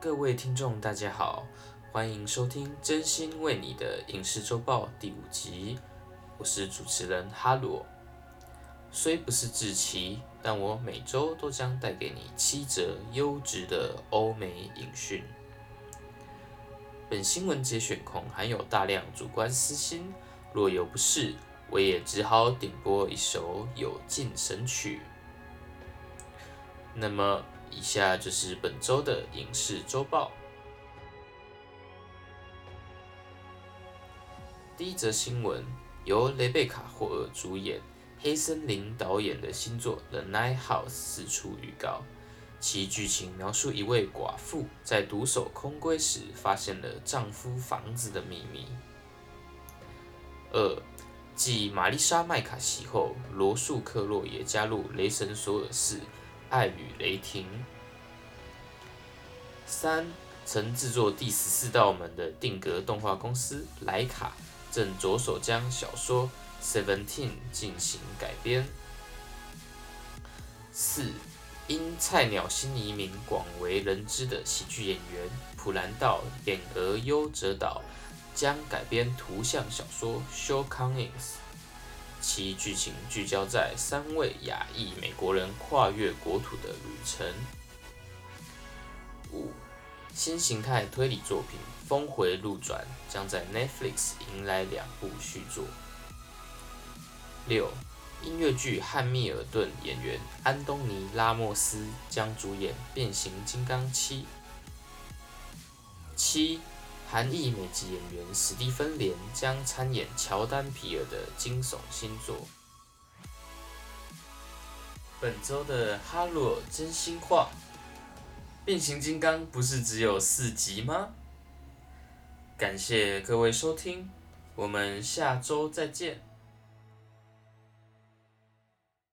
各位听众，大家好，欢迎收听《真心为你的影视周报》第五集，我是主持人哈罗。虽不是志奇，但我每周都将带给你七则优质的欧美影讯。本新闻节选恐含有大量主观私心，若有不适，我也只好点播一首有劲神曲。那么，以下就是本周的影视周报。第一则新闻由雷贝卡·霍尔主演、黑森林导演的新作《The Night House》四出预告，其剧情描述一位寡妇在独守空闺时，发现了丈夫房子的秘密。二，继玛丽莎·麦卡锡后，罗素·克洛也加入雷神索尔四。爱与雷霆。三，曾制作第十四道门的定格动画公司莱卡，正着手将小说《Seventeen》进行改编。四，因菜鸟新移民广为人知的喜剧演员普兰道演而优则导，将改编图像小说《Showcomings》。其剧情聚焦在三位亚裔美国人跨越国土的旅程。五，新形态推理作品《峰回路转》将在 Netflix 迎来两部续作。六，音乐剧《汉密尔顿》演员安东尼·拉莫斯将主演《变形金刚七》。七。韩裔美籍演员史蒂芬·莲将参演乔丹·皮尔的惊悚新作。本周的哈洛真心话：变形金刚不是只有四集吗？感谢各位收听，我们下周再见。